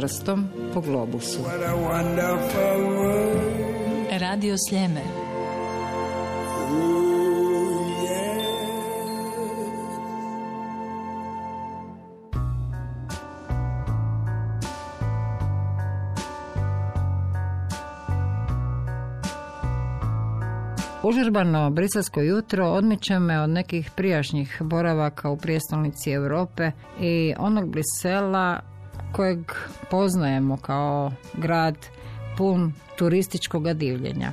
prstom po globusu. Radio Sljeme. Užurbano briselsko jutro odmiče me od nekih prijašnjih boravaka u prijestolnici Europe i onog Brisela kojeg poznajemo kao grad pun turističkog divljenja.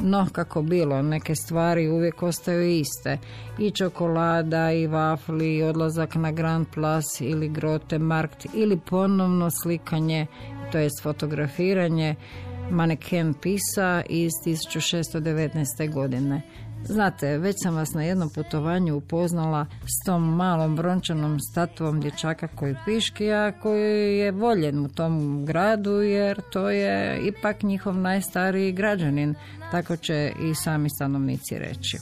No, kako bilo, neke stvari uvijek ostaju iste. I čokolada, i vafli, i odlazak na Grand Place ili Grote Markt, ili ponovno slikanje, to jest fotografiranje, maneken Pisa iz 1619. godine. Znate, već sam vas na jednom putovanju upoznala s tom malom brončanom statuom dječaka koji piški, a koji je voljen u tom gradu jer to je ipak njihov najstariji građanin, tako će i sami stanovnici reći.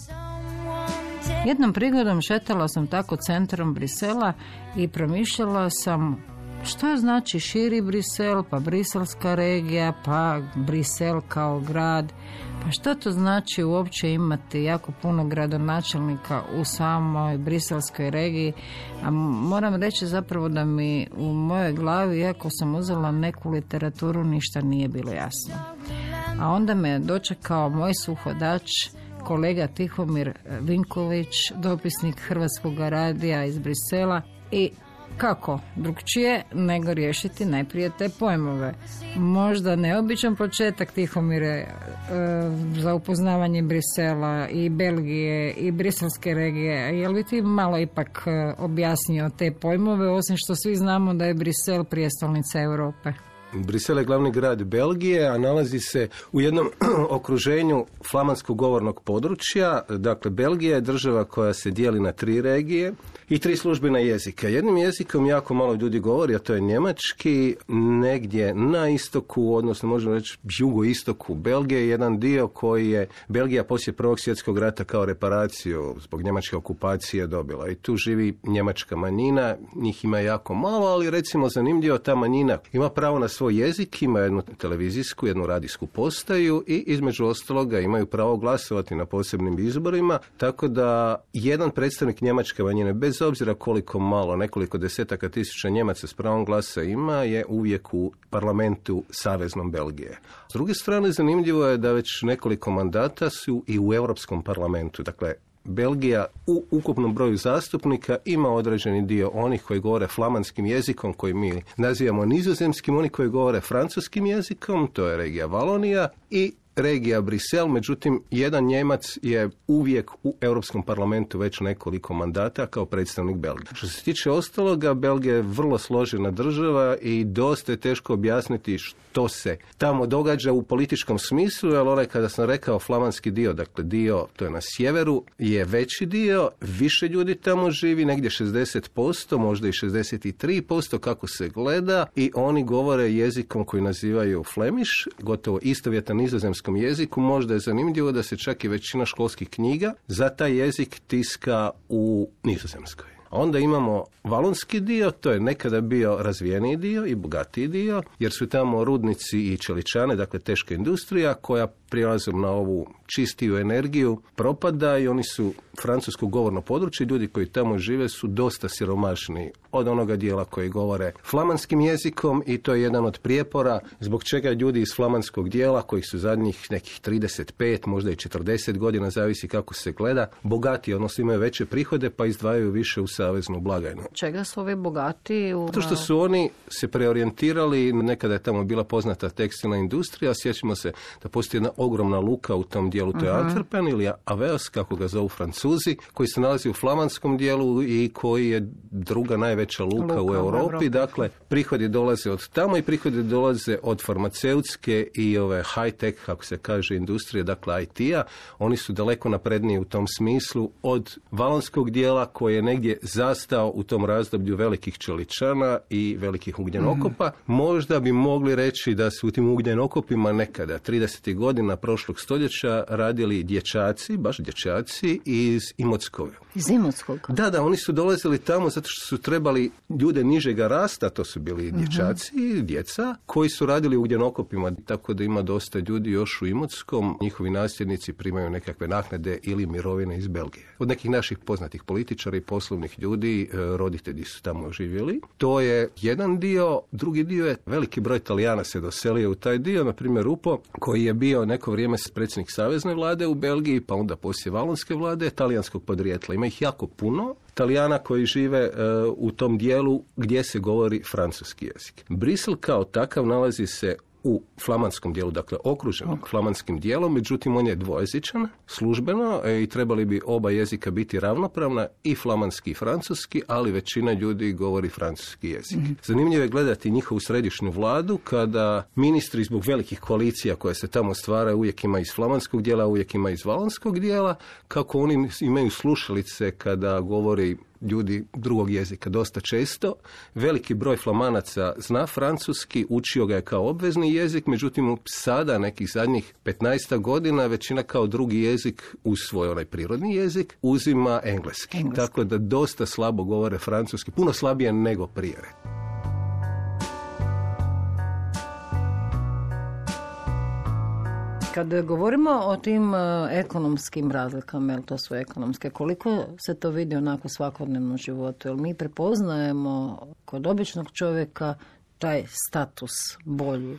Jednom prigodom šetala sam tako centrom Brisela i promišljala sam što znači širi Brisel, pa briselska regija, pa Brisel kao grad. Pa što to znači uopće imati jako puno gradonačelnika u samoj briselskoj regiji? A moram reći zapravo da mi u mojoj glavi, iako sam uzela neku literaturu, ništa nije bilo jasno. A onda me dočekao moj suhodač, kolega Tihomir Vinković, dopisnik Hrvatskog radija iz Brisela i kako drugčije nego riješiti najprije te pojmove. Možda neobičan početak Tihomire e, za upoznavanje Brisela i Belgije i briselske regije. Je li ti malo ipak e, objasnio te pojmove, osim što svi znamo da je Brisel prijestolnica Europe? Brisel je glavni grad Belgije, a nalazi se u jednom okruženju flamanskog govornog područja. Dakle, Belgija je država koja se dijeli na tri regije i tri službena jezika. Jednim jezikom jako malo ljudi govori, a to je njemački, negdje na istoku, odnosno možemo reći jugoistoku Belgije, jedan dio koji je Belgija poslije Prvog svjetskog rata kao reparaciju zbog njemačke okupacije dobila. I tu živi njemačka manjina, njih ima jako malo, ali recimo zanimljivo ta manjina ima pravo na svoj jezik, ima jednu televizijsku, jednu radijsku postaju i između ostaloga imaju pravo glasovati na posebnim izborima, tako da jedan predstavnik njemačke manjine bez bez obzira koliko malo, nekoliko desetaka tisuća Njemaca s pravom glasa ima, je uvijek u parlamentu Saveznom Belgije. S druge strane, zanimljivo je da već nekoliko mandata su i u Europskom parlamentu. Dakle, Belgija u ukupnom broju zastupnika ima određeni dio onih koji govore flamanskim jezikom koji mi nazivamo nizozemskim, oni koji govore francuskim jezikom, to je regija Valonija i regija Brisel, međutim jedan Njemac je uvijek u Europskom parlamentu već nekoliko mandata kao predstavnik Belgije. Što se tiče ostaloga, Belgija je vrlo složena država i dosta je teško objasniti što se tamo događa u političkom smislu, ali onaj kada sam rekao flamanski dio, dakle dio, to je na sjeveru, je veći dio, više ljudi tamo živi, negdje 60%, možda i 63% kako se gleda i oni govore jezikom koji nazivaju Flemish, gotovo istovjetan nizozemskom jeziku možda je zanimljivo da se čak i većina školskih knjiga za taj jezik tiska u nizozemskoj. Onda imamo valonski dio, to je nekada bio razvijeniji dio i bogatiji dio, jer su tamo rudnici i čeličane, dakle teška industrija koja prijelazom na ovu čistiju energiju propada i oni su francusko govorno područje. Ljudi koji tamo žive su dosta siromašni od onoga dijela koji govore flamanskim jezikom i to je jedan od prijepora zbog čega ljudi iz flamanskog dijela koji su zadnjih nekih 35, možda i 40 godina, zavisi kako se gleda, bogati, odnosno imaju veće prihode pa izdvajaju više u saveznu blagajnu. Čega su ovi bogati? U... To što su oni se preorijentirali, nekada je tamo bila poznata tekstilna industrija, sjećamo se da postoji jedna ogromna luka u tom dijelu, to je uh Antwerpen ili Aveos, kako ga zovu Francuzi, koji se nalazi u flamanskom dijelu i koji je druga najveća luka, u, Europi. Dakle, prihodi dolaze od tamo i prihodi dolaze od farmaceutske i ove high-tech, kako se kaže, industrije, dakle IT-a. Oni su daleko napredniji u tom smislu od valonskog dijela koji je negdje zastao u tom razdoblju velikih čeličana i velikih ugljenokopa. Mhm. Možda bi mogli reći da su u tim ugljenokopima nekada, 30. godina godina prošlog stoljeća radili dječaci, baš dječaci iz Imotskog. Iz Imotskog? Da, da, oni su dolazili tamo zato što su trebali ljude nižega rasta, to su bili Mhm. dječaci, djeca, koji su radili u gdjenokopima, tako da ima dosta ljudi još u Imotskom. Njihovi nasljednici primaju nekakve naknade ili mirovine iz Belgije. Od nekih naših poznatih političara i poslovnih ljudi, e, roditelji su tamo živjeli. To je jedan dio, drugi dio je veliki broj Italijana se doselio u taj dio, na primjer Rupo, koji je bio neko vrijeme predsjednik savezne vlade u Belgiji, pa onda poslije valonske vlade, talijanskog podrijetla. Ima ih jako puno. Italijana koji žive e, u tom dijelu gdje se govori francuski jezik. Brisel kao takav nalazi se u flamanskom dijelu, dakle okružen flamanskim dijelom, međutim on je dvojezičan službeno e, i trebali bi oba jezika biti ravnopravna i flamanski i francuski, ali većina ljudi govori francuski jezik. Zanimljivo je gledati njihovu središnju vladu kada ministri zbog velikih koalicija koje se tamo stvaraju uvijek ima iz flamanskog dijela, uvijek ima iz valonskog dijela, kako oni imaju slušalice kada govori ljudi drugog jezika dosta često. Veliki broj flamanaca zna francuski, učio ga je kao obvezni jezik, međutim sada nekih zadnjih 15 godina većina kao drugi jezik uz svoj onaj prirodni jezik uzima engleski. Engleski. Tako da dosta slabo govore francuski, puno slabije nego prije. Kad govorimo o tim e, ekonomskim razlikama, jel to su ekonomske, koliko se to vidi onako u svakodnevnom životu? Jel mi prepoznajemo kod običnog čovjeka taj status bolji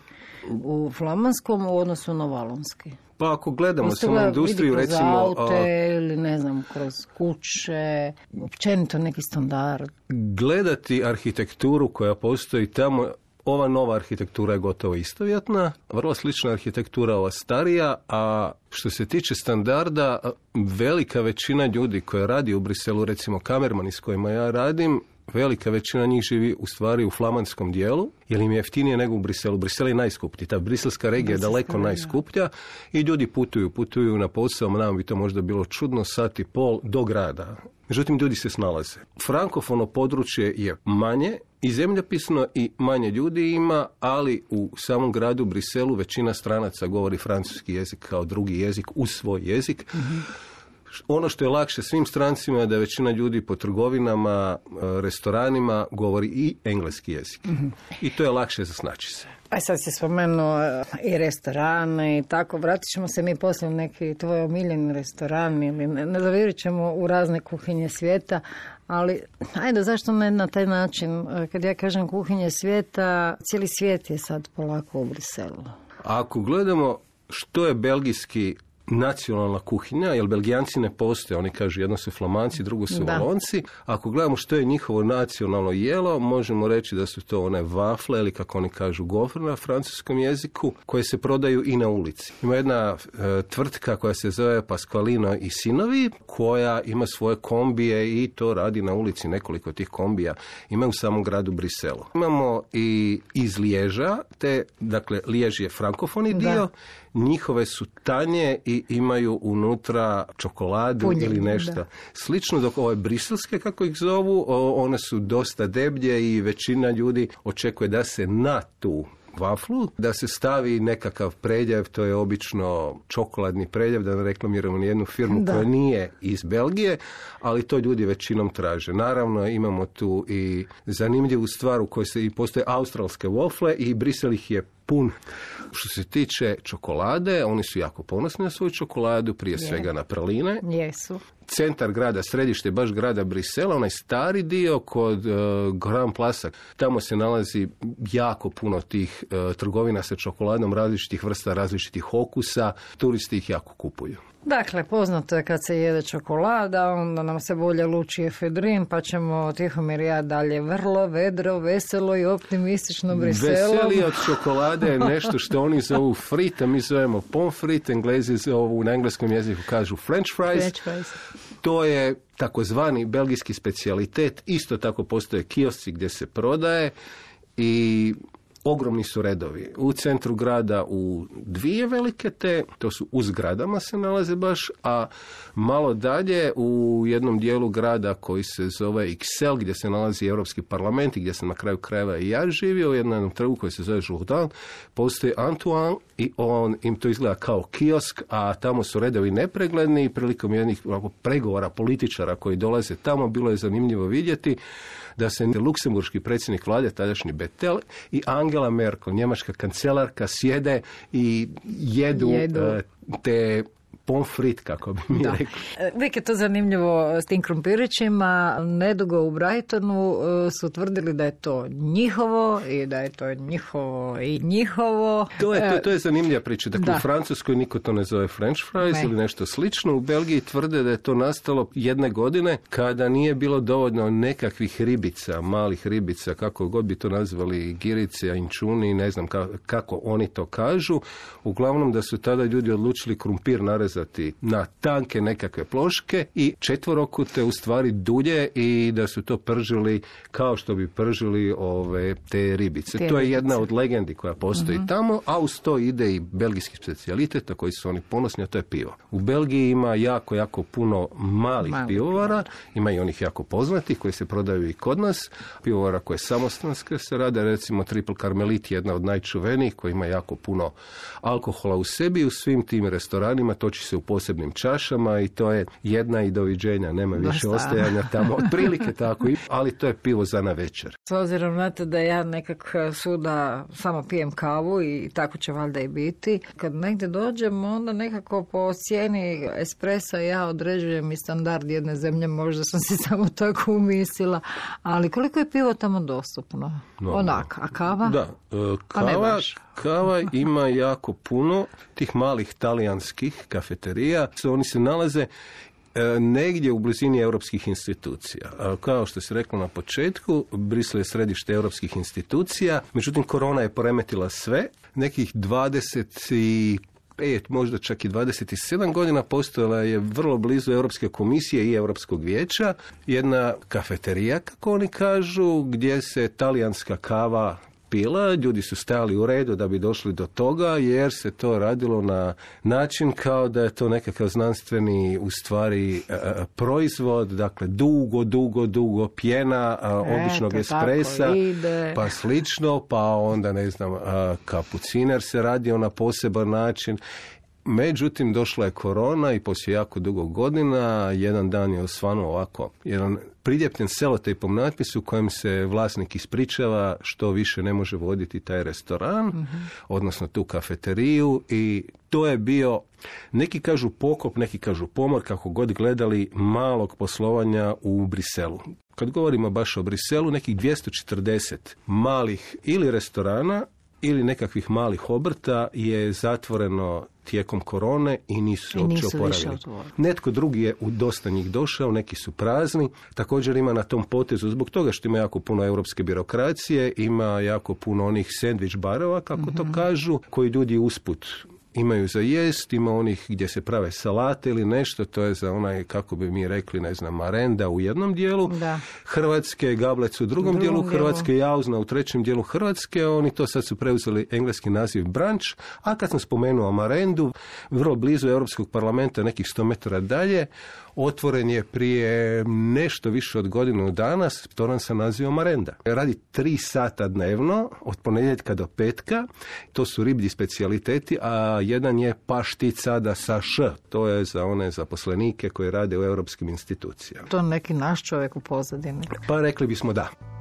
u flamanskom u odnosu na valonski? Pa ako gledamo samo industriju, kroz recimo... a, aute ili ne znam, kroz kuće, općenito neki standard. gledati arhitekturu koja postoji tamo, ova nova arhitektura je gotovo istovjetna, vrlo slična arhitektura ova starija, a što se tiče standarda, velika većina ljudi koja radi u Briselu, recimo kamermani s kojima ja radim, velika većina njih živi u stvari u flamanskom dijelu, jer im je jeftinije nego u Briselu. Brisel je najskuplji, ta briselska regija je daleko regija. najskuplja i ljudi putuju, putuju na posao, nam bi to možda bilo čudno, sat i pol do grada. Međutim, ljudi se snalaze. Frankofono područje je manje i zemljopisno i manje ljudi ima, ali u samom gradu Briselu većina stranaca govori francuski jezik kao drugi jezik uz svoj jezik. Ono što je lakše svim strancima je da većina ljudi po trgovinama, e, restoranima govori i engleski jezik. I to je lakše za snaći se. A sad si spomenuo e, i restorane i tako, vratit ćemo se mi poslije u neki tvoj omiljeni restoran ili ne, ćemo u razne kuhinje svijeta, ali ajde, zašto ne na taj način? E, Kad ja kažem kuhinje svijeta, cijeli svijet je sad polako u Briselu. Ako gledamo što je belgijski nacionalna kuhinja, jer belgijanci ne postoje, oni kažu jedno su flamanci, drugo su Da. valonci. Ako gledamo što je njihovo nacionalno jelo, možemo reći da su to one vafle ili kako oni kažu gofr na francuskom jeziku, koje se prodaju i na ulici. Ima jedna e, tvrtka koja se zove Pasqualino i sinovi, koja ima svoje kombije i to radi na ulici nekoliko tih kombija. Ima u samom gradu Briselu. Imamo i iz Liježa, te, dakle, Lijež je frankofoni Da. Njihove su tanje i imaju unutra čokoladu Punjenje, ili nešto. da. Slično dok ove briselske, kako ih zovu, one su dosta deblje i većina ljudi očekuje da se na tu vaflu, da se stavi nekakav predjev, to je obično čokoladni predjev, da ne reklamiramo ni jednu firmu Da. koja nije iz Belgije, ali to ljudi većinom traže. Naravno, imamo tu i zanimljivu stvar u kojoj se i postoje australske wafle i Brisel ih je pun. Što se tiče čokolade, oni su jako ponosni na svoju čokoladu, prije svega na praline. Jesu. Centar grada, središte baš grada Brisela, onaj stari dio kod uh, Grand Plaza, tamo se nalazi jako puno tih e, trgovina sa čokoladom različitih vrsta, različitih okusa. Turisti ih jako kupuju. Dakle, poznato je kad se jede čokolada, onda nam se bolje luči efedrin, pa ćemo Tihomir i ja dalje vrlo vedro, veselo i optimistično Briselom. Veseli od čokolade je nešto što oni zovu frit, a mi zovemo pomfrit, englezi zovu na engleskom jeziku kažu french fries. French fries. To je takozvani belgijski specijalitet, isto tako postoje kiosci gdje se prodaje i ogromni su redovi. U centru grada u dvije velike te, to su u zgradama se nalaze baš, a malo dalje u jednom dijelu grada koji se zove XL, gdje se nalazi Europski parlament i gdje sam na kraju krajeva i ja živio, u jednom trgu koji se zove Jourdan, postoji Antoine i on im to izgleda kao kiosk, a tamo su redovi nepregledni i prilikom jednih pregovora političara koji dolaze tamo bilo je zanimljivo vidjeti da se luksemburški predsjednik vlade, tadašnji Betel i Angela Merkel, njemačka kancelarka, sjede i jedu, Jedu. e, te pomfrit, kako bi mi rekli. E, Uvijek je to zanimljivo s tim krumpirićima. Nedugo u Brightonu e, su tvrdili da je to njihovo i da je to njihovo i njihovo. To je, to, E, to je zanimljiva priča. Dakle, da. u Francuskoj niko to ne zove French fries Ne. ili nešto slično. U Belgiji tvrde da je to nastalo jedne godine kada nije bilo dovoljno nekakvih ribica, malih ribica, kako god bi to nazvali, girice, inčuni, ne znam ka- kako oni to kažu. Uglavnom da su tada ljudi odlučili krumpir narezati na tanke nekakve ploške i četvorokute u stvari dulje i da su to pržili kao što bi pržili ove te ribice. Te to je jedna od legendi koja postoji tamo, a uz to ide i belgijski specijalitet na koji su oni ponosni, a to je pivo. U Belgiji ima jako, jako puno malih Malih pivovara, ima i onih jako poznatih koji se prodaju i kod nas, pivovara koje samostanske se rade, recimo Triple Carmelit je jedna od najčuvenijih koja ima jako puno alkohola u sebi, u svim tim restoranima toči se u posebnim čašama i to je jedna i doviđenja, nema više Dosta. ostajanja tamo, otprilike tako, ali to je pivo za na večer. S obzirom na to da ja nekak suda samo pijem kavu i tako će valjda i biti. Kad negdje dođem, onda nekako po cijeni espresa ja određujem i standard jedne zemlje, možda sam si samo tako umislila. Ali koliko je pivo tamo dostupno? Normalno. Onak, a kava? Da, e, Pa kava. Kava ima jako puno tih malih talijanskih kafeterija. Oni se nalaze e, negdje u blizini europskih institucija. A Kao što se reklo na početku, Brisel je središte europskih institucija, međutim korona je poremetila sve. Nekih 20 i pet, možda čak i 27 godina postojala je vrlo blizu Europske komisije i Europskog vijeća jedna kafeterija, kako oni kažu, gdje se talijanska kava pila, ljudi su stajali u redu da bi došli do toga jer se to radilo na način kao da je to nekakav znanstveni u stvari e, e, proizvod, dakle dugo, dugo, dugo pjena e, običnog Eto, espresa, pa slično, pa onda ne znam, kapuciner se radio na poseban način. Međutim, došla je korona i poslije jako dugo godina, jedan dan je osvanuo ovako, jedan priljepljen selotejpom natpis u kojem se vlasnik ispričava što više ne može voditi taj restoran, odnosno tu kafeteriju i to je bio, neki kažu pokop, neki kažu pomor, kako god gledali, malog poslovanja u Briselu. Kad govorimo baš o Briselu, nekih 240 malih ili restorana ili nekakvih malih obrta je zatvoreno tijekom korone i nisu se uopće oporavili. Netko drugi je u dosta njih došao, neki su prazni. Također ima na tom potezu, zbog toga što ima jako puno europske birokracije, ima jako puno onih sandvič barova, kako to kažu, koji ljudi usput imaju za jest, ima onih gdje se prave salate ili nešto, to je za onaj, kako bi mi rekli, ne znam, marenda u jednom dijelu, Da. Hrvatske, gablec u drugom, drugom dijelu dijelu. Hrvatske, jauzna u trećem dijelu Hrvatske, oni to sad su preuzeli engleski naziv branč, a kad sam spomenuo Marendu, vrlo blizu Europskog parlamenta, nekih 100 metara dalje, otvoren je prije nešto više od godinu dana, to nam se naziva Marenda. Radi tri sata dnevno, od ponedjeljka do petka, to su riblji specijaliteti, a jedan je paštica da sa š, to je za one zaposlenike koji rade u europskim institucijama. To neki naš čovjek u pozadini. Pa rekli bismo da.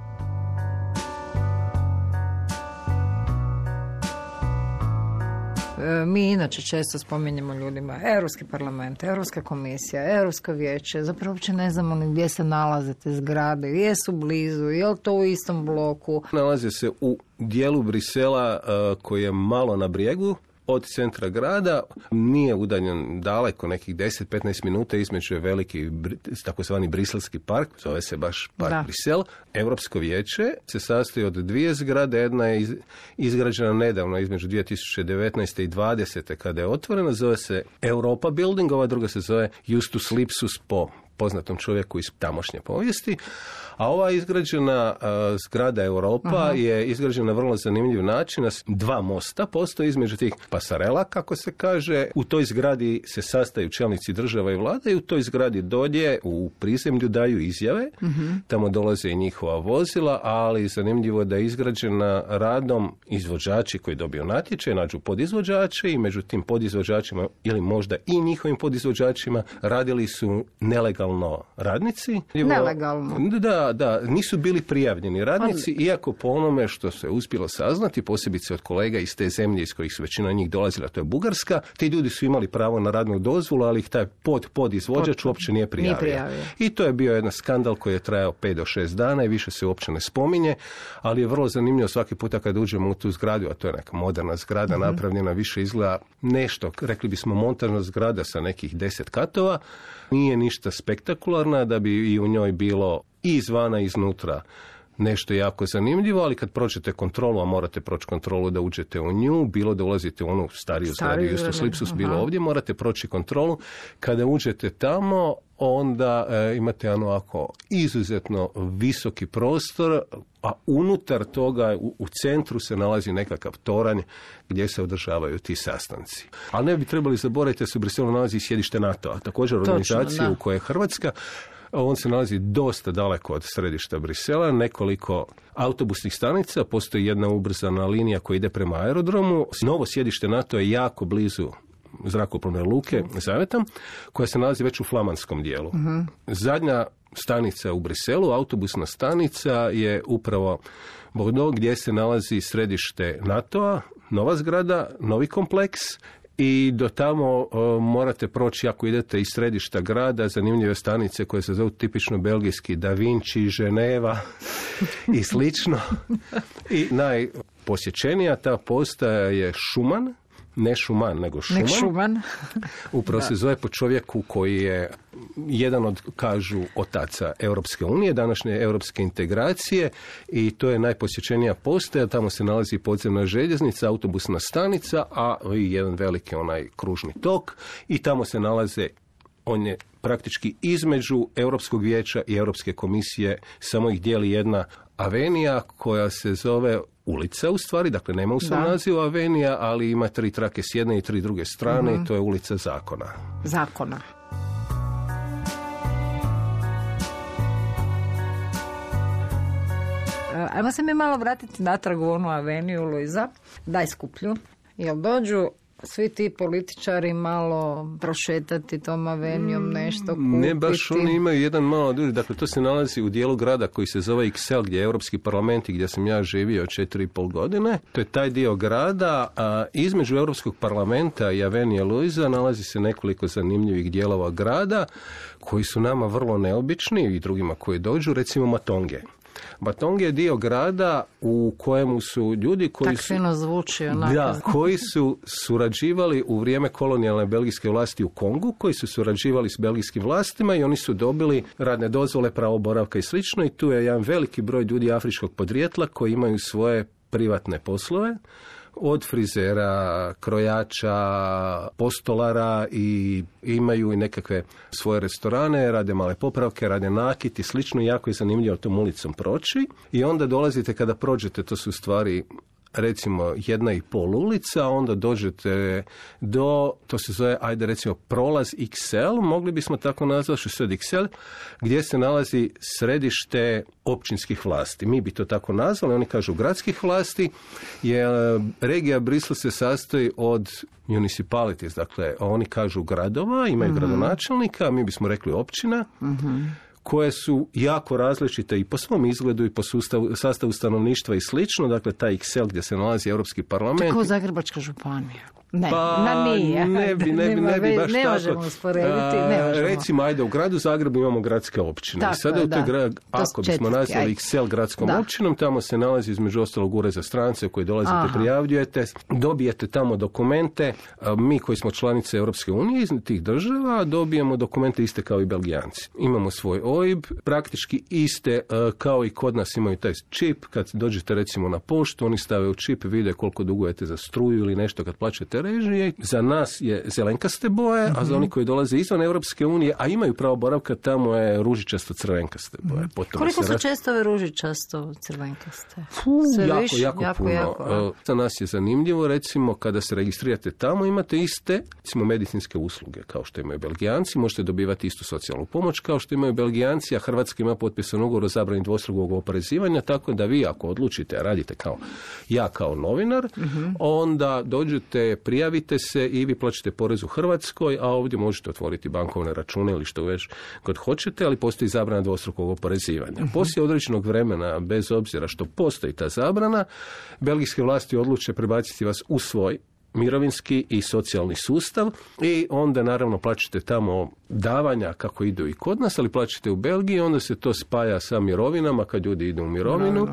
Mi inače često spominjemo ljudima Europski parlament, Europska komisija, Europsko vijeće, zapravo uopće ne znamo ni gdje se nalaze te zgrade, jesu blizu, je li to u istom bloku. Nalaze se u dijelu Brisela e, koji je malo na brijegu od centra grada, nije udaljen daleko, nekih 10-15 minuta između je veliki takozvani briselski park, zove se baš park Da. Brisel. Europsko vijeće se sastoji od dvije zgrade, jedna je iz- izgrađena nedavno između 2019. i 2020. kada je otvorena, zove se Europa Building, ova druga se zove Justus Lipsus po poznatom čovjeku iz tamošnje povijesti. A ova izgrađena zgrada Europa je izgrađena na vrlo zanimljiv način. Na dva mosta postoje između tih pasarela, kako se kaže. U toj zgradi se sastaju čelnici država i vlada i u toj zgradi dolje u prizemlju daju izjave. Tamo dolaze i njihova vozila, ali zanimljivo da je izgrađena radom izvođači koji dobiju natječaj, nađu podizvođače i među tim podizvođačima ili možda i njihovim podizvođačima radili su nelegalno radnici. Nelegalno. Da, da, nisu bili prijavljeni. Radnici, iako po onome što se uspjelo saznati, posebice od kolega iz te zemlje iz kojih su većina njih dolazila, to je Bugarska, ti ljudi su imali pravo na radnu dozvolu, ali ih taj pod, pod izvođač uopće nije prijavio. I to je bio jedan skandal koji je trajao 5 do 6 dana i više se uopće ne spominje, ali je vrlo zanimljivo svaki puta kad uđemo u tu zgradu, a to je neka moderna zgrada mm napravljena, više izgleda nešto, rekli bismo montažna zgrada sa nekih deset katova, nije ništa spektakularna da bi i u njoj bilo i izvana i iznutra nešto jako zanimljivo, ali kad prođete kontrolu, a morate proći kontrolu da uđete u nju, bilo da ulazite u onu stariju zgradu, isto Slipsus, bilo ovdje, morate proći kontrolu. Kada uđete tamo, onda e, imate ono ovako izuzetno visoki prostor, a unutar toga u, u centru se nalazi nekakav toranj gdje se održavaju ti sastanci. Ali ne bi trebali zaboraviti da se u Briselu nalazi sjedište NATO-a, također organizacija u kojoj je Hrvatska, on se nalazi dosta daleko od središta Brisela, nekoliko autobusnih stanica, postoji jedna ubrzana linija koja ide prema aerodromu. Novo sjedište NATO je jako blizu zrakoplovne luke Zavetam, koja se nalazi već u flamanskom dijelu. Zadnja stanica u Briselu, autobusna stanica je upravo Bordeaux gdje se nalazi središte NATO-a, nova zgrada, novi kompleks i do tamo morate proći ako idete iz središta grada, zanimljive stanice koje se zovu tipično belgijski Da Vinci, Ženeva i slično. I najposjećenija ta postaja je Šuman, ne Šuman, nego Šuman. Nek šuman. Upravo se zove po čovjeku koji je jedan od, kažu, otaca Europske unije, današnje europske integracije i to je najposjećenija postaja. Tamo se nalazi podzemna željeznica, autobusna stanica, a i jedan veliki onaj kružni tok i tamo se nalaze on je praktički između Europskog vijeća i Europske komisije, samo ih dijeli jedna avenija koja se zove ulica u stvari, dakle nema u svom nazivu Avenija, ali ima tri trake s jedne i tri druge strane i mhm. to je ulica Zakona. Zakona. E, ajmo se mi malo vratiti natrag u onu aveniju Luiza, daj skuplju. Jel dođu svi ti političari malo prošetati tom avenijom mm, nešto kupiti. Ne, baš oni imaju jedan malo duži. Dakle, to se nalazi u dijelu grada koji se zove Excel, gdje je Europski parlament i gdje sam ja živio četiri i pol godine. To je taj dio grada, a između Europskog parlamenta i Avenija Luiza nalazi se nekoliko zanimljivih dijelova grada koji su nama vrlo neobični i drugima koji dođu, recimo Matonge. Batong je dio grada u kojemu su ljudi koji su... zvuči Da, koji su surađivali u vrijeme kolonijalne belgijske vlasti u Kongu, koji su surađivali s belgijskim vlastima i oni su dobili radne dozvole, pravo boravka i slično. I tu je jedan veliki broj ljudi afričkog podrijetla koji imaju svoje privatne poslove od frizera, krojača, postolara i imaju i nekakve svoje restorane, rade male popravke, rade nakit i slično. Jako je zanimljivo tom ulicom proći. I onda dolazite kada prođete, to su stvari recimo jedna i pol ulica, onda dođete do, to se zove, ajde recimo prolaz XL, mogli bismo tako nazvati što je XL, gdje se nalazi središte općinskih vlasti. Mi bi to tako nazvali, oni kažu gradskih vlasti, jer regija Brisla se sastoji od municipalities, dakle oni kažu gradova, imaju mm gradonačelnika, mi bismo rekli općina, mhm koje su jako različite i po svom izgledu i po sustavu, sastavu stanovništva i slično. Dakle, taj Excel gdje se nalazi Europski parlament. Tako Zagrebačka županija. Ne, pa, na nije. Ne bi, ne bi, ne bi baš ne tako. Možemo usporediti, ne možemo. Recimo, ajde, u gradu Zagrebu imamo gradske općine. Tako, sada u grad, ako bismo nazvali Excel gradskom da. općinom, tamo se nalazi između ostalog ure za strance koji dolazite, Aha. prijavljujete, dobijete tamo dokumente. Mi koji smo članice Europske unije iz tih država dobijemo dokumente iste kao i Belgijanci. Imamo svoj OIB, praktički iste e, kao i kod nas imaju taj čip. Kad dođete recimo na poštu, oni stave u čip, vide koliko dugujete za struju ili nešto kad plaćate režije. Za nas je zelenkaste boje, a za oni koji dolaze izvan Europske unije, a imaju pravo boravka, tamo je ružičasto crvenkaste boje. Potom Koliko se su često ove ružičasto crvenkaste? Fu, Sve jako, više? jako, Jako, puno. jako? E, Za nas je zanimljivo, recimo, kada se registrirate tamo, imate iste, recimo, medicinske usluge, kao što imaju Belgijanci, možete dobivati istu socijalnu pomoć, kao što imaju Belgijanci, a Hrvatska ima potpisan ugovor o zabrani dvostrukog oporezivanja, tako da vi ako odlučite, a radite kao ja kao novinar, onda dođete, prijavite se i vi plaćate porez u Hrvatskoj, a ovdje možete otvoriti bankovne račune ili što već god hoćete, ali postoji zabrana dvostrukog oporezivanja. Poslije određenog vremena, bez obzira što postoji ta zabrana, belgijske vlasti odluče prebaciti vas u svoj mirovinski i socijalni sustav i onda naravno plaćate tamo davanja kako idu i kod nas, ali plaćate u Belgiji, onda se to spaja sa mirovinama kad ljudi idu u mirovinu.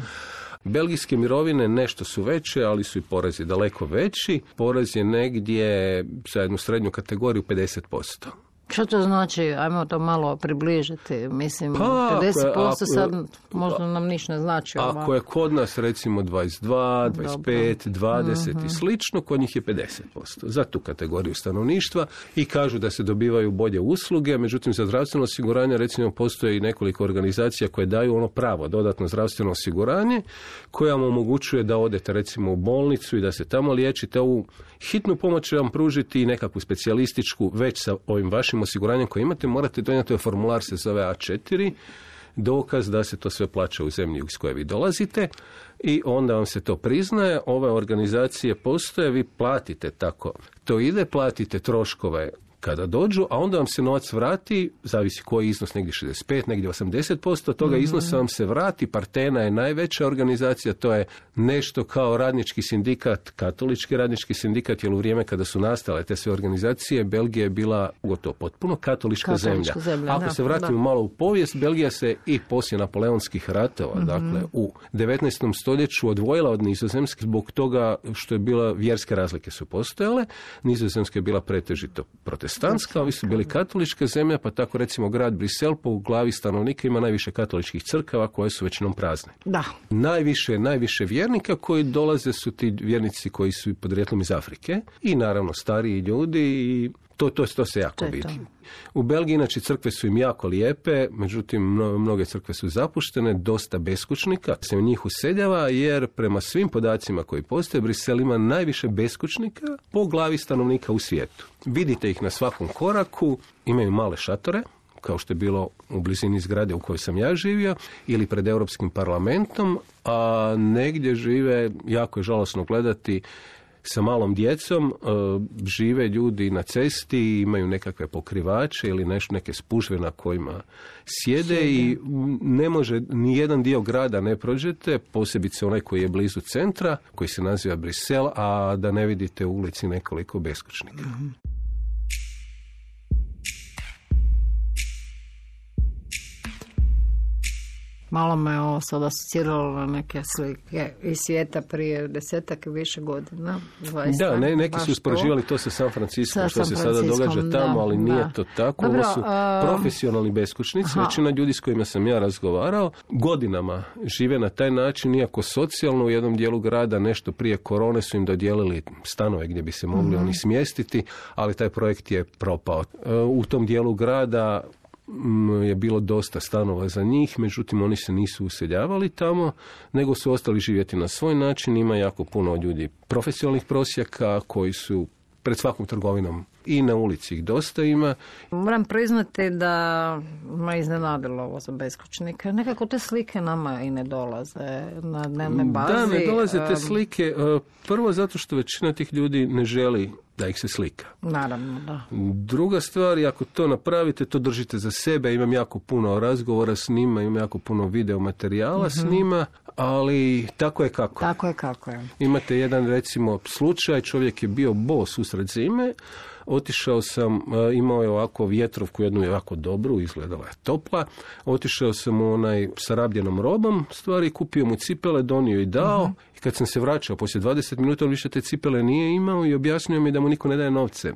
Belgijske mirovine nešto su veće, ali su i porezi daleko veći. Porez je negdje za jednu srednju kategoriju 50%. Što to znači? Ajmo to malo približiti. Mislim, Pa, ako je- 50% ako- sad možda nam ništa ne znači. Ako je kod nas recimo 22, 25, 20 i slično, kod njih je 50% za tu kategoriju stanovništva i kažu da se dobivaju bolje usluge, međutim za zdravstveno osiguranje recimo postoje i nekoliko organizacija koje daju ono pravo, dodatno zdravstveno osiguranje koja vam omogućuje da odete recimo u bolnicu i da se tamo liječite. Ovu hitnu pomoć će vam pružiti i nekakvu specijalističku već sa ovim vašim osiguranjem koje imate, morate donijeti ovaj formular se zove A4 dokaz da se to sve plaća u zemlji iz koje vi dolazite i onda vam se to priznaje. Ove organizacije postoje, vi platite tako. To ide, platite troškove kada dođu, a onda vam se novac vrati, zavisi koji iznos, negdje 65, negdje 80%, od toga iznosa vam se vrati. Partena je najveća organizacija, to je nešto kao radnički sindikat, katolički radnički sindikat, jer u vrijeme kada su nastale te sve organizacije, Belgija je bila gotovo potpuno katolička, Katolička zemlja, Ako da, se vratimo da. malo u povijest, Belgija se i poslije napoleonskih ratova, Mhm. dakle u 19. stoljeću odvojila od Nizozemske zbog toga što je bila vjerske razlike su postojale. Nizozemska je bila pretežito protestantska, ovi su bili katolička zemlja, pa tako recimo grad Brisel po glavi stanovnika ima najviše katoličkih crkava koje su većinom prazne. Da. Najviše, najviše vjernika koji dolaze su ti vjernici koji su podrijetlom iz Afrike i naravno stariji ljudi i to, to, to se jako To vidi. U Belgiji inače crkve su im jako lijepe, međutim mno- mnoge crkve su zapuštene, dosta beskućnika se u njih useljava jer prema svim podacima koji postoje Brisel ima najviše beskućnika po glavi stanovnika u svijetu. Vidite ih na svakom koraku, imaju male šatore, kao što je bilo u blizini zgrade u kojoj sam ja živio, ili pred Europskim parlamentom, a negdje žive, jako je žalosno gledati, sa malom djecom e, žive ljudi na cesti, imaju nekakve pokrivače ili nešto, neke spužve na kojima sjede i m, ne može, ni jedan dio grada ne prođete, posebice onaj koji je blizu centra, koji se naziva Brisel, a da ne vidite u ulici nekoliko beskućnika. Malo me ovo sad asociralo na neke slike iz svijeta prije desetak i više godina. Zaista, Da, ne, neki su uspoređivali to sa San Francisco, Sa što San se sada događa Franciskom, tamo, da, ali nije da. to tako. Dobro, Ovo su profesionalni beskućnici. Većina ljudi s kojima sam ja razgovarao godinama žive na taj način, iako socijalno u jednom dijelu grada nešto prije korone su im dodijelili stanove gdje bi se mogli Mhm. oni smjestiti, ali taj projekt je propao. E, U tom dijelu grada je bilo dosta stanova za njih, međutim oni se nisu useljavali tamo, nego su ostali živjeti na svoj način. Ima jako puno ljudi profesionalnih prosjaka koji su pred svakom trgovinom i na ulici ih dosta ima. Moram priznati da me iznenadilo ovo za beskućnike. Nekako te slike nama i ne dolaze na dnevne bazi. Da, ne dolaze te slike. e, Prvo zato što većina tih ljudi ne želi da ih se slika. Naravno, da. Druga stvar, ako to napravite, to držite za sebe. Imam jako puno razgovora s njima, imam jako puno video materijala s njima, ali tako je kako. Tako je kako je. Imate jedan recimo slučaj, čovjek je bio bos usred zime, otišao sam, e, imao je ovako vjetrovku, jednu jako dobru, izgledala je topla, otišao sam u onaj sa rabljenom robom, stvari, kupio mu cipele, donio i dao, i kad sam se vraćao poslije 20 minuta, on više te cipele nije imao i objasnio mi da mu niko ne daje novce,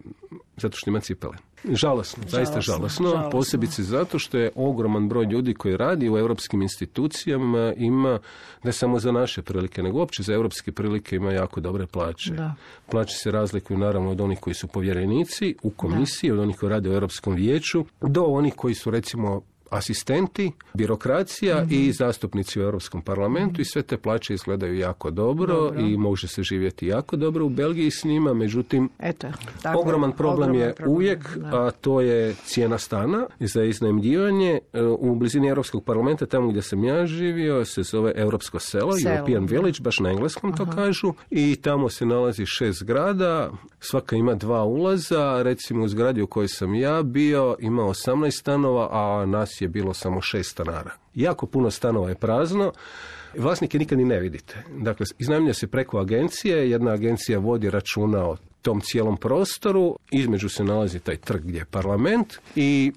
zato što ima cipele. Žalosno, zaista žalosno, žalosno. posebice zato što je ogroman broj ljudi koji radi u europskim institucijama ima, ne samo za naše prilike, nego uopće za europske prilike ima jako dobre plaće. Da. Plaće se razlikuju naravno od onih koji su povjerenici u komisiji, od onih koji rade u Europskom vijeću, do onih koji su recimo asistenti, birokracija Mhm. i zastupnici u Europskom parlamentu i sve te plaće izgledaju jako dobro, i može se živjeti jako dobro u Belgiji s njima, međutim Eto, tako Ogroman problem ogroman je problem, uvijek, da. a to je cijena stana za iznajmljivanje. E, U blizini Europskog parlamenta, tamo gdje sam ja živio, se zove Europsko selo, Selo, European da. Village, baš na engleskom to kažu. I tamo se nalazi šest zgrada, svaka ima dva ulaza. Recimo u zgradi u kojoj sam ja bio ima 18 stanova, a nas je bilo samo šest stanara. Jako puno stanova je prazno. Vlasnike nikad ni ne vidite. Dakle, iznajmlja se preko agencije, jedna agencija vodi računa o tom cijelom prostoru, između se nalazi taj trg gdje je parlament i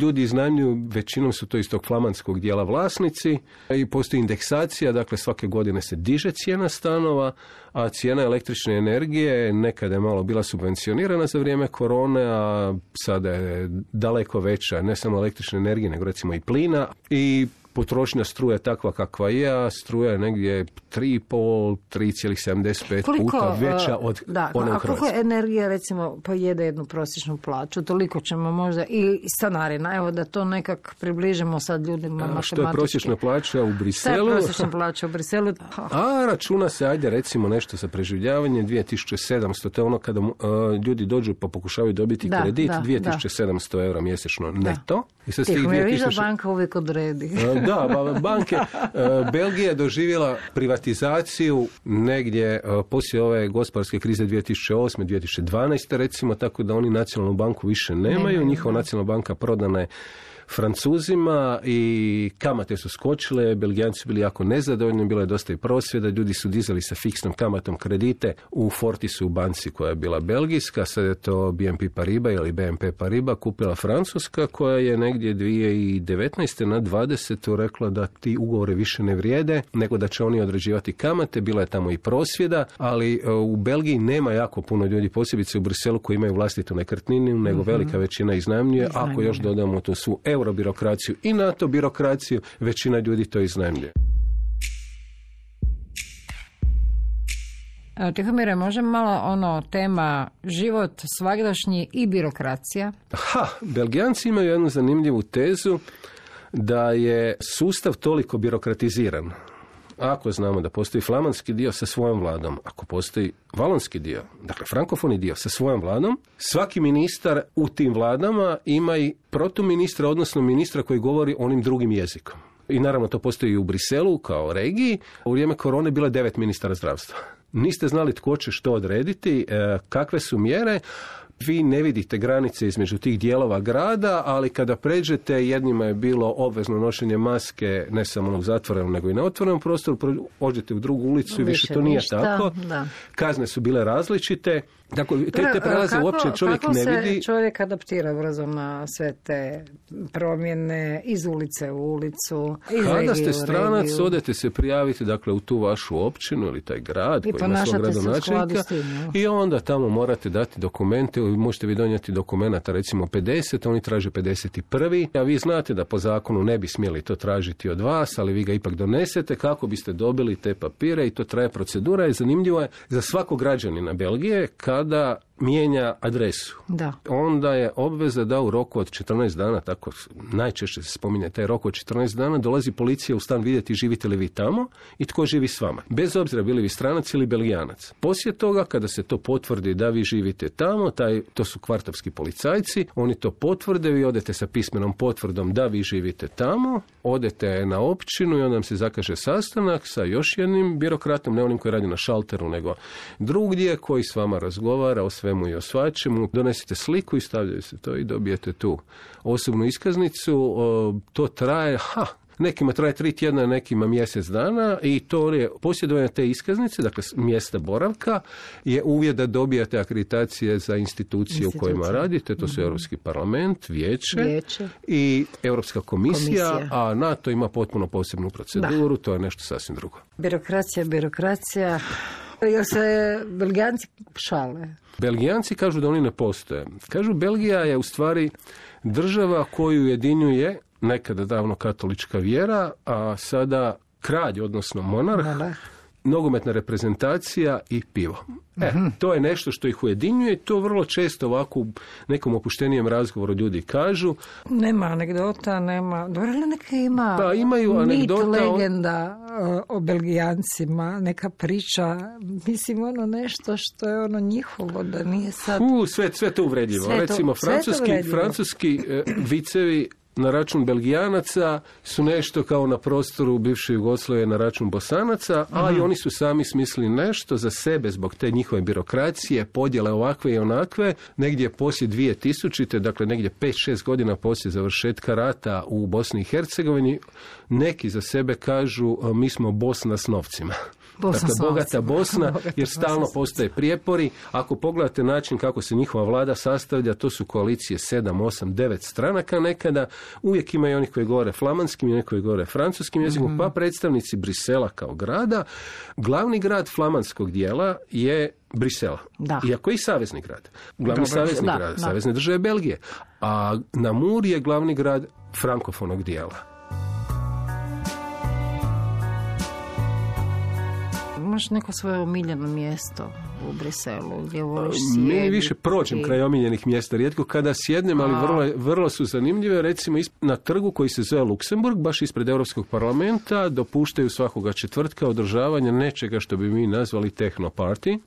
ljudi iznajmljuju, većinom su to iz tog flamanskog dijela vlasnici i postoji indeksacija, dakle svake godine se diže cijena stanova, a cijena električne energije nekada je malo bila subvencionirana za vrijeme korone, a sada je daleko veća, ne samo električne energije, nego recimo i plina. I potrošnja struje je takva kakva je, a struja je negdje 3,5, 3,75 puta veća uh, od da, one a koliko energija recimo pojede jednu prosječnu plaću, toliko ćemo možda i stanarina, evo da to nekak približimo sad ljudima matematički. Što je prosječna plaća u Šta je Briselu? prosječna plaća u Briselu? A računa se, ajde recimo nešto za preživljavanje, 2700, to je ono kada uh, ljudi dođu pa pokušavaju dobiti Da, kredit, da, 2700 eura mjesečno neto. I sad tih Tiho mi je viš da 2000 banka uvijek odredi. Da, ba- banke. e, Belgija je doživjela privatizaciju negdje e, poslije ove gospodarske krize 2008. 2012. recimo, tako da oni nacionalnu banku više. Nemaju, Njihova nacionalna banka prodana je Francuzima i kamate su skočile, Belgijanci su bili jako nezadovoljni, bilo je dosta i prosvjeda, ljudi su dizali sa fiksnom kamatom kredite u Fortisu u banci koja je bila belgijska, sad je to BNP Paribas ili BNP Paribas kupila Francuska koja je negdje 2019. na 20. rekla da ti ugovore više ne vrijede, nego da će oni određivati kamate, bila je tamo i prosvjeda, ali e, u Belgiji nema jako puno ljudi, posebice u Briselu koji imaju vlastitu nekretninu, nego velika većina iznajmljuje, ako još dodamo tu svu eurobirokraciju i NATO birokraciju, većina ljudi to iznajmljuje. Evo, Tihomire, može malo ono tema život svagdašnji i birokracija? Ha, Belgijanci imaju jednu zanimljivu tezu da je sustav toliko birokratiziran. Ako znamo da postoji flamanski dio sa svojom vladom, ako postoji valonski dio, dakle frankofoni dio sa svojom vladom, svaki ministar u tim vladama ima i protuministra, odnosno ministra koji govori onim drugim jezikom. I naravno to postoji i u Briselu kao regiji. U vrijeme korone bilo je devet ministara zdravstva. Niste znali tko će što odrediti, e, kakve su mjere, vi ne vidite granice između tih dijelova grada, ali kada pređete, jednima je bilo obvezno nošenje maske, ne samo onog zatvorenog, nego i na otvorenom prostoru, pro- pođete u drugu ulicu i više, Više to nije ništa, tako. da. Kazne su bile različite. Dakle, te, te prelaze kako- uopće čovjek kako ne se vidi. čovjek adaptira brzo na sve te promjene iz ulice u ulicu, iz Kada regije ste stranac, regiju. odete se prijaviti dakle, u tu vašu općinu ili taj grad I koji ima svog gradonačelnika i onda tamo morate dati dokumente, možete vi donijeti dokumenata recimo 50, oni traže 51. A vi znate da po zakonu ne bi smjeli to tražiti od vas, ali vi ga ipak donesete kako biste dobili te papire i to traje procedura i zanimljivo je za svakog građanina Belgije kada mijenja adresu Da. onda je obveza da u roku od 14 dana, tako najčešće se spominje taj rok od 14 dana, dolazi policija u stan vidjeti živite li vi tamo i tko živi s vama. Bez obzira bili vi stranac ili belgijanac. Poslije toga, kada se to potvrdi da vi živite tamo, taj, to su kvartovski policajci, oni to potvrde, vi odete sa pismenom potvrdom da vi živite tamo, odete na općinu i onda vam se zakaže sastanak sa još jednim birokratom, ne onim koji radi na šalteru, nego drugdje koji s vama razgovara o svemu i o svačemu. Donesete sliku i stavljaju se to i dobijete tu osobnu iskaznicu. To traje, ha, Nekima traje tri tjedna, nekima mjesec dana i to je posjedovanje te iskaznice, dakle mjesta boravka, je uvjet da dobijate akreditacije za institucije u kojima radite, to su Europski parlament, vijeće, Vijeće. i Europska komisija, Komisija. a NATO ima potpuno posebnu proceduru, to je nešto sasvim drugo. Birokracija, birokracija, Jel se Belgijanci šale? Belgijanci kažu da oni ne postoje. Kažu Belgija je u stvari država koju ujedinjuje nekada davno katolička vjera, a sada kralj, odnosno monarh. Nogometna reprezentacija i pivo. E, Mhm. to je nešto što ih ujedinjuje i to vrlo često ovako u nekom opuštenijem razgovoru ljudi kažu. Nema anegdota, nema... Dobro, ali neka ima Pa, imaju anegdota mit, legenda o, o Belgijancima, neka priča, mislim ono nešto što je ono njihovo, da nije sad... U, sve, sve to uvredljivo. Sve to- Recimo, sve to francuski, uvredljivo. francuski e, vicevi na račun Belgijanaca su nešto kao na prostoru bivše Jugoslavije na račun Bosanaca, a i oni su sami smislili nešto za sebe zbog te njihove birokracije, podjele ovakve i onakve, negdje poslije 2000. dakle negdje 5-6 godina poslije završetka rata u Bosni i Hercegovini, neki za sebe kažu e, mi smo Bosna s novcima. Bosna dakle, bogata. Bosna, jer stalno postoje prijepori. Ako pogledate način kako se njihova vlada sastavlja, to su koalicije 7, 8, 9 stranaka nekada. Uvijek ima i onih koji govore flamanskim i oni koji govore francuskim jezikom, Mhm. pa predstavnici Brisela kao grada. Glavni grad flamanskog dijela je Brisela. Da. Iako je i savezni grad. Glavni Dobro, savezni da, grad, da. savezne države Belgije. A Namur je glavni grad frankofonog dijela. Imaš neko svoje omiljeno mjesto u Briselu gdje voliš Mi sjediti? više prođem kraj omiljenih mjesta, rijetko kada sjednem, ali vrlo, vrlo su zanimljive. Recimo na trgu koji se zove Luksemburg, baš ispred Europskog parlamenta, dopuštaju svakoga četvrtka održavanje nečega što bi mi nazvali techno party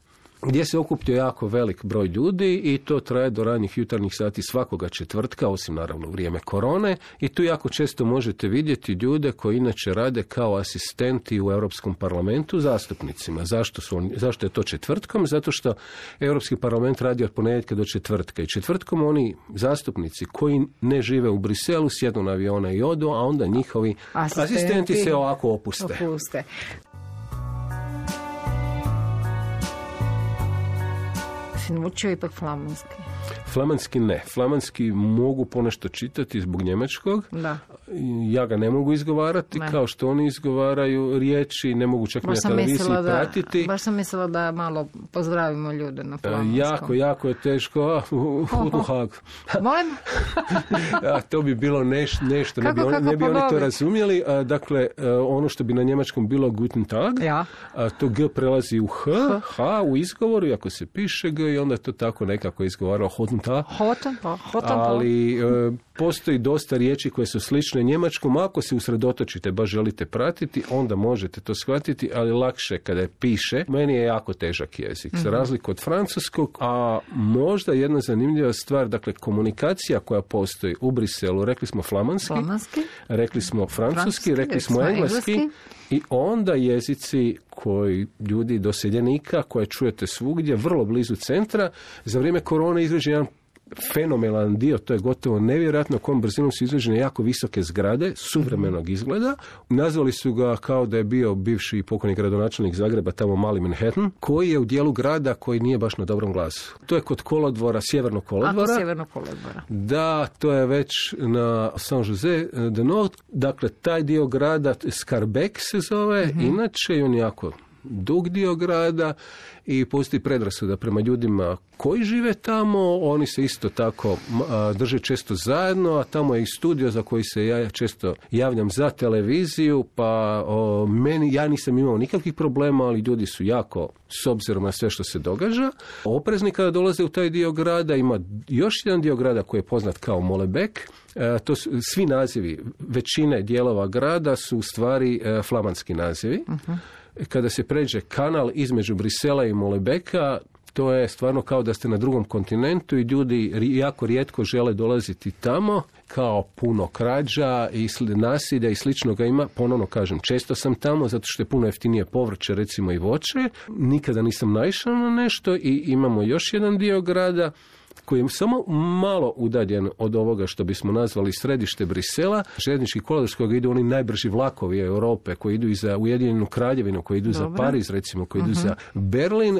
gdje se okuplja jako velik broj ljudi i to traje do ranjih jutarnjih sati svakoga četvrtka, osim naravno u vrijeme korone. I tu jako često možete vidjeti ljude koji inače rade kao asistenti u Europskom parlamentu zastupnicima. Zašto, su oni, zašto je to četvrtkom? Zato što Europski parlament radi od ponedjeljka do četvrtka. I četvrtkom oni zastupnici koji ne žive u Briselu sjednu na avione i odu, a onda njihovi Asistenti. asistenti se ovako opuste. Opuste. Si naučio ipak flamanski? Flamanski ne. Flamanski mogu ponešto čitati zbog njemačkog. Da. Ja ga ne mogu izgovarati Ne. kao što oni izgovaraju riječi, ne mogu čak ni na televiziji da, pratiti. baš sam mislila da malo pozdravimo ljude na E, flamanskom. Jako, jako je teško. A. Molim? A, to bi bilo neš, nešto, ne Kako, bi, oni, kako ne bi oni to razumjeli. A, dakle, e, ono što bi na njemačkom bilo guten tag, Ja. a, to G prelazi u H, H u izgovoru, ako se piše G, i onda to tako nekako izgovarao guten tag. Hoten, hoten, pa. ali e, postoji dosta riječi koje su slične njemačkom. Ako se usredotočite, baš želite pratiti, onda možete to shvatiti, ali lakše kada je piše. Meni je jako težak jezik, za razliku od francuskog, a možda jedna zanimljiva stvar, dakle komunikacija koja postoji u Briselu, rekli smo flamanski, Flamanski. rekli smo francuski, Francuski, rekli smo engleski, engleski. I onda jezici koji ljudi doseljenika koje čujete svugdje, vrlo blizu centra, za vrijeme korone izrađen jedan fenomenalan dio, to je gotovo nevjerojatno kom brzinom su izrađene jako visoke zgrade, suvremenog izgleda. Nazvali su ga kao da je bio bivši pokojni gradonačelnik Zagreba, tamo mali Manhattan, koji je u dijelu grada koji nije baš na dobrom glasu. To je kod kolodvora, sjevernog kolodvora. sjeverno kolodvora. Da, to je već na San Jose de Nord. Dakle, taj dio grada, Skarbek se zove, inače i on jako dug dio grada i postoji predrasuda prema ljudima koji žive tamo, oni se isto tako drže često zajedno, a tamo je i studio za koji se ja često javljam za televiziju, pa o, meni, ja nisam imao nikakvih problema, ali ljudi su jako, s obzirom na sve što se događa, oprezni kada dolaze u taj dio grada, ima još jedan dio grada koji je poznat kao Molebek, E, to su svi nazivi većine dijelova grada su u stvari e, flamanski nazivi. Kada se pređe kanal između Brisela i Molebeka, to je stvarno kao da ste na drugom kontinentu i ljudi jako rijetko žele dolaziti tamo kao puno krađa i nasilja i sličnoga ima. Ponovno kažem, često sam tamo zato što je puno jeftinije povrće recimo i voće. Nikada nisam naišao na nešto i imamo još jedan dio grada koji je samo malo udaljen od ovoga što bismo nazvali središte Brisela, željeznički kolodvor s kojeg idu oni najbrži vlakovi Europe, koji idu i za Ujedinjenu kraljevinu, koji idu za Pariz, recimo, koji idu za Berlin,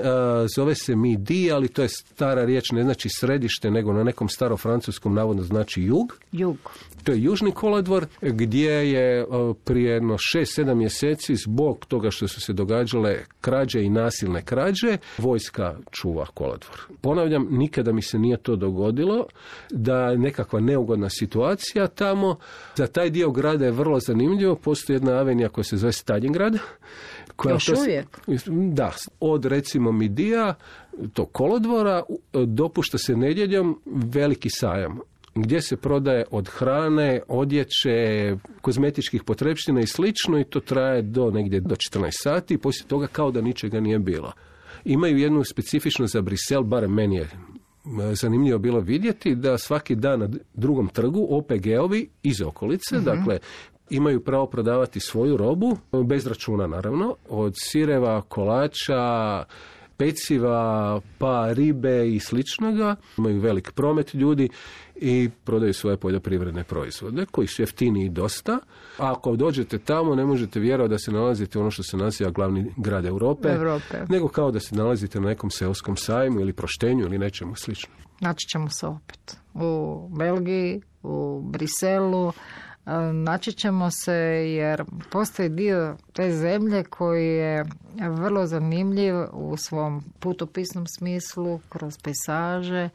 zove se Midi, ali to je stara riječ, ne znači središte, nego na nekom starofrancuskom navodno znači jug. Jug. To je južni kolodvor gdje je prije jedno 6-7 mjeseci zbog toga što su se događale krađe i nasilne krađe, vojska čuva kolodvor. Ponavljam, nikada mi se nije to dogodilo, da je nekakva neugodna situacija tamo. Za taj dio grada je vrlo zanimljivo, postoji jedna avenija koja se zove Stalingrad. Koja Još uvijek? Da, od recimo Midija, to kolodvora, dopušta se nedjeljom veliki sajam gdje se prodaje od hrane, odjeće, kozmetičkih potrepština i slično i to traje do negdje do 14 sati i poslije toga kao da ničega nije bilo. Imaju jednu specifičnost za Brisel, barem meni je zanimljivo bilo vidjeti da svaki dan na drugom trgu OPG-ovi iz okolice, mhm. dakle imaju pravo prodavati svoju robu, bez računa naravno, od sireva, kolača, peciva, pa ribe i sličnoga. Imaju velik promet ljudi i prodaju svoje poljoprivredne proizvode koji su jeftiniji dosta. A ako dođete tamo ne možete vjerovati da se nalazite ono što se naziva glavni grad Europe, Europe, nego kao da se nalazite na nekom seoskom sajmu ili proštenju ili nečemu slično. Naći ćemo se opet u Belgiji, u Briselu, naći ćemo se jer postoji dio te zemlje koji je vrlo zanimljiv u svom putopisnom smislu, kroz pejsaže.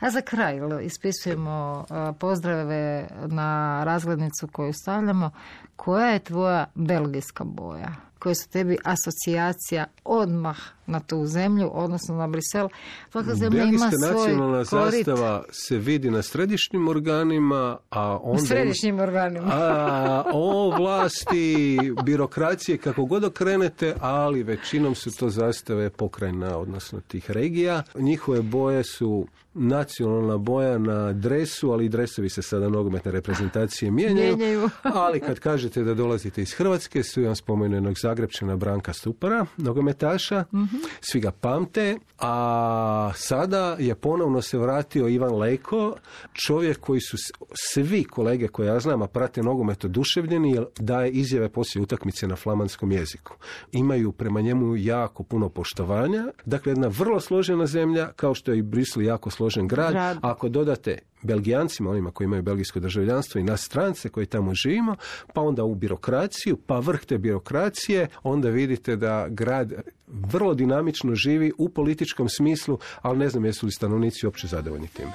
A za kraj ispisujemo pozdrave na razglednicu koju stavljamo. Koja je tvoja belgijska boja? Koje su tebi asocijacija odmah na tu zemlju, odnosno na Brisel. Svaka zemlja ima svoj nacionalna zastava se vidi na središnjim organima, a onda... Središnjim organima. a, o vlasti, birokracije, kako god okrenete, ali većinom su to zastave pokrajina, odnosno tih regija. Njihove boje su nacionalna boja na dresu, ali i dresovi se sada nogometne reprezentacije mijenjaju. mijenjaju. ali kad kažete da dolazite iz Hrvatske, svi vam spomenu jednog Zagrebčana Branka Stupara, nogometaša, mm svi ga pamte, a sada je ponovno se vratio Ivan Leko, čovjek koji su svi kolege koje ja znam, a prate nogomet oduševljeni, jer daje izjave poslije utakmice na flamanskom jeziku. Imaju prema njemu jako puno poštovanja, dakle jedna vrlo složena zemlja, kao što je i Brisel jako složen grad. grad. Ako dodate Belgijancima, onima koji imaju belgijsko državljanstvo i nas strance koji tamo živimo, pa onda u birokraciju, pa vrh te birokracije, onda vidite da grad vrlo dinamično živi u političkom smislu, ali ne znam jesu li stanovnici uopće zadovoljni time.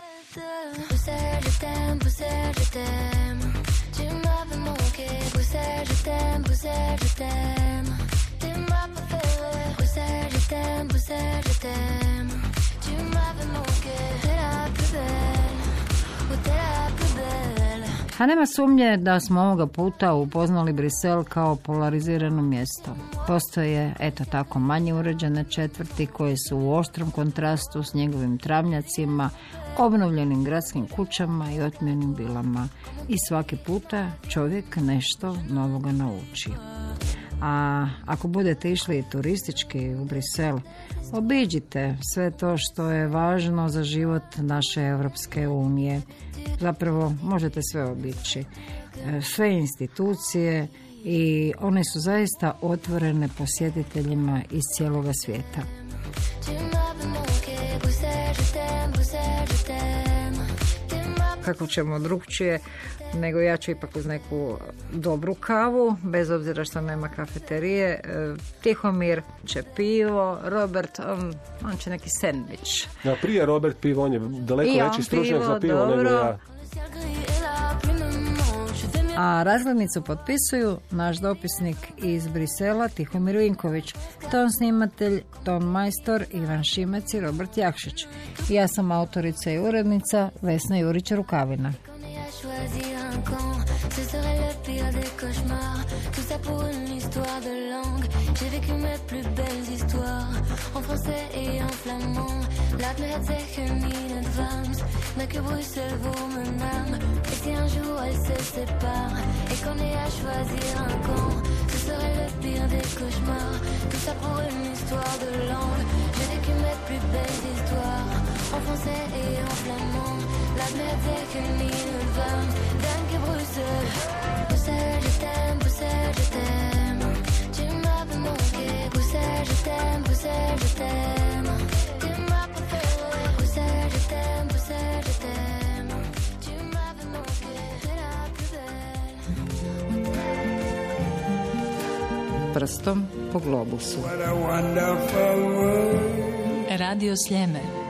A nema sumnje da smo ovoga puta upoznali Brisel kao polarizirano mjesto. Postoje, eto tako, manje uređene četvrti koje su u oštrom kontrastu s njegovim travnjacima, obnovljenim gradskim kućama i otmjenim bilama. I svaki puta čovjek nešto novoga nauči. A ako budete išli turistički u Brisel, obiđite sve to što je važno za život naše Europske unije. Zapravo možete sve obići. E, sve institucije i one su zaista otvorene posjetiteljima iz cijeloga svijeta. Kako ćemo drugčije nego ja ću ipak uz neku dobru kavu, bez obzira što nema kafeterije. E, Tihomir će pivo, Robert, on, on će neki sendvič. Ja, prije Robert pivo, on je daleko veći stručnjak za pivo dobro. nego ja. A razglednicu potpisuju naš dopisnik iz Brisela Tihomir Vinković, ton snimatelj, ton majstor Ivan Šimec i Robert Jakšić. Ja sam autorica i urednica Vesna Ce serait le pire des cauchemars. Tout ça pour une histoire de langue. J'ai vécu mes plus belles histoires. En français et en flamand. Laat me het zeggen in advance. Mais que Bruxelles vaut mon âme. Et si un jour elle se sépare. Et qu'on ait à choisir un camp. Ce serait le pire des cauchemars. Tout ça pour une histoire de langue. J'ai vécu mes plus belles histoires. En français et en flamand. Laat me zeggen in een van, dank je Bruxelles. Bruxelles, je t'aime, Bruxelles, je t'aime. Tu m'avais manqué, Bruxelles, je t'aime, Bruxelles, je t'aime. Tu m'as préféré, Bruxelles, je t'aime, je t'aime. Tu m'avais manqué, t'es la. Prstom po globusu. Radio Sljeme.